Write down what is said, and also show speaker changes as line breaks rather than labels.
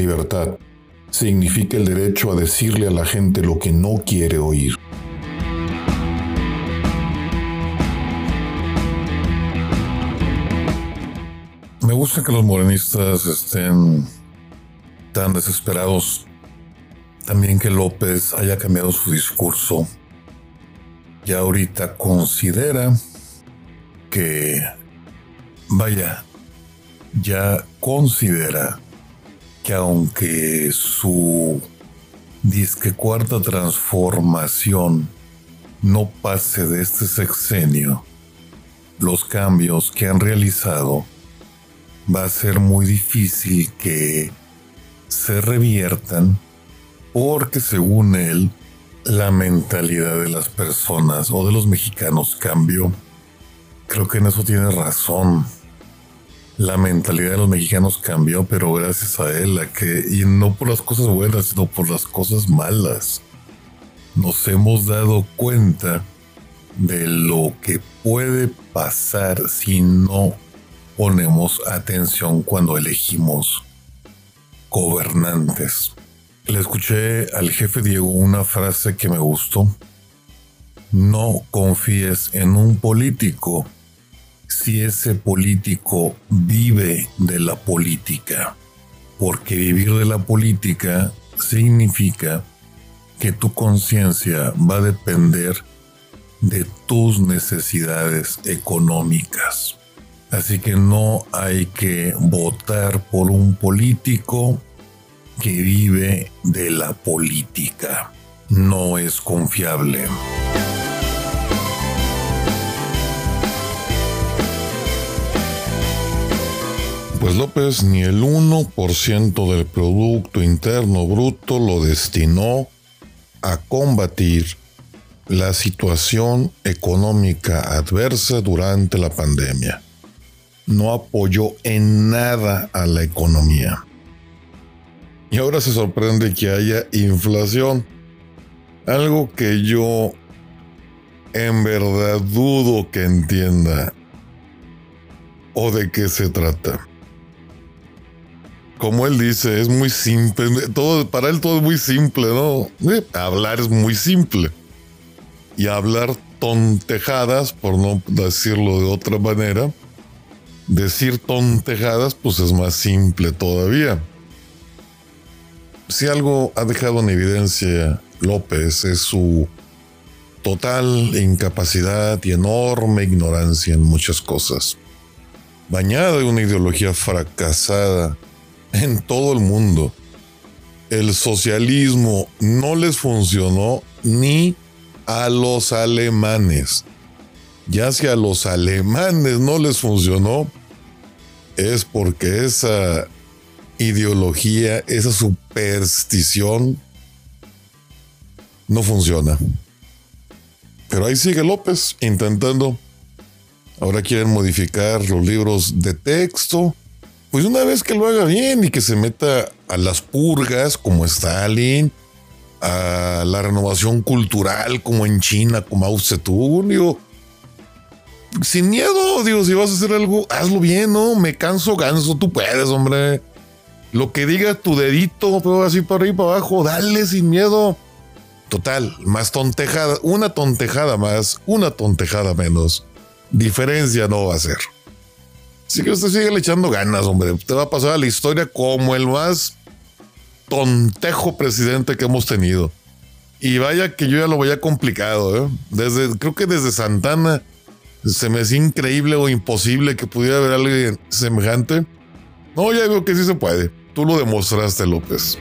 Libertad significa el derecho a decirle a la gente lo que no quiere oír. Me gusta que los morenistas estén tan desesperados. También que López haya cambiado su discurso. Ya ahorita considera que, vaya, ya considera que aunque su disque cuarta transformación no pase de este sexenio, los cambios que han realizado va a ser muy difícil que se reviertan porque según él la mentalidad de las personas o de los mexicanos cambió. Creo que en eso tiene razón la mentalidad de los mexicanos cambió, pero gracias a él, a que, y no por las cosas buenas, sino por las cosas malas. Nos hemos dado cuenta de lo que puede pasar si no ponemos atención cuando elegimos gobernantes. Le escuché al jefe Diego una frase que me gustó. No confíes en un político si ese político vive de la política. Porque vivir de la política significa que tu conciencia va a depender de tus necesidades económicas. Así que no hay que votar por un político que vive de la política. No es confiable. Pues López ni el 1% del Producto Interno Bruto lo destinó a combatir la situación económica adversa durante la pandemia. No apoyó en nada a la economía. Y ahora se sorprende que haya inflación. Algo que yo en verdad dudo que entienda o de qué se trata como él dice, es muy simple. Todo, para él todo es muy simple, ¿no? hablar es muy simple. Y hablar tontejadas, por no decirlo de otra manera, decir tontejadas, pues es más simple todavía. Si algo ha dejado en evidencia López es su total incapacidad y enorme ignorancia en muchas cosas. Bañada de una ideología fracasada en todo el mundo. El socialismo no les funcionó ni a los alemanes. Ya si a los alemanes no les funcionó, es porque esa ideología, esa superstición no funciona. Pero ahí sigue López intentando. Ahora quieren modificar los libros de texto pues una vez que lo haga bien y que se meta a las purgas como Stalin, a la renovación cultural como en China, como Mao Zedong, digo, sin miedo, digo, si vas a hacer algo, hazlo bien, ¿no? Me canso ganso, tú puedes, hombre. Lo que diga tu dedito, pero así para arriba para abajo, dale sin miedo. Total, más tontejada, una tontejada más, una tontejada menos. Diferencia no va a ser. Así que usted sigue le echando ganas, hombre. Te va a pasar a la historia como el más tontejo presidente que hemos tenido. Y vaya que yo ya lo veía complicado, ¿eh? Desde, creo que desde Santana se me hacía increíble o imposible que pudiera haber alguien semejante. No, ya veo que sí se puede. Tú lo demostraste, López.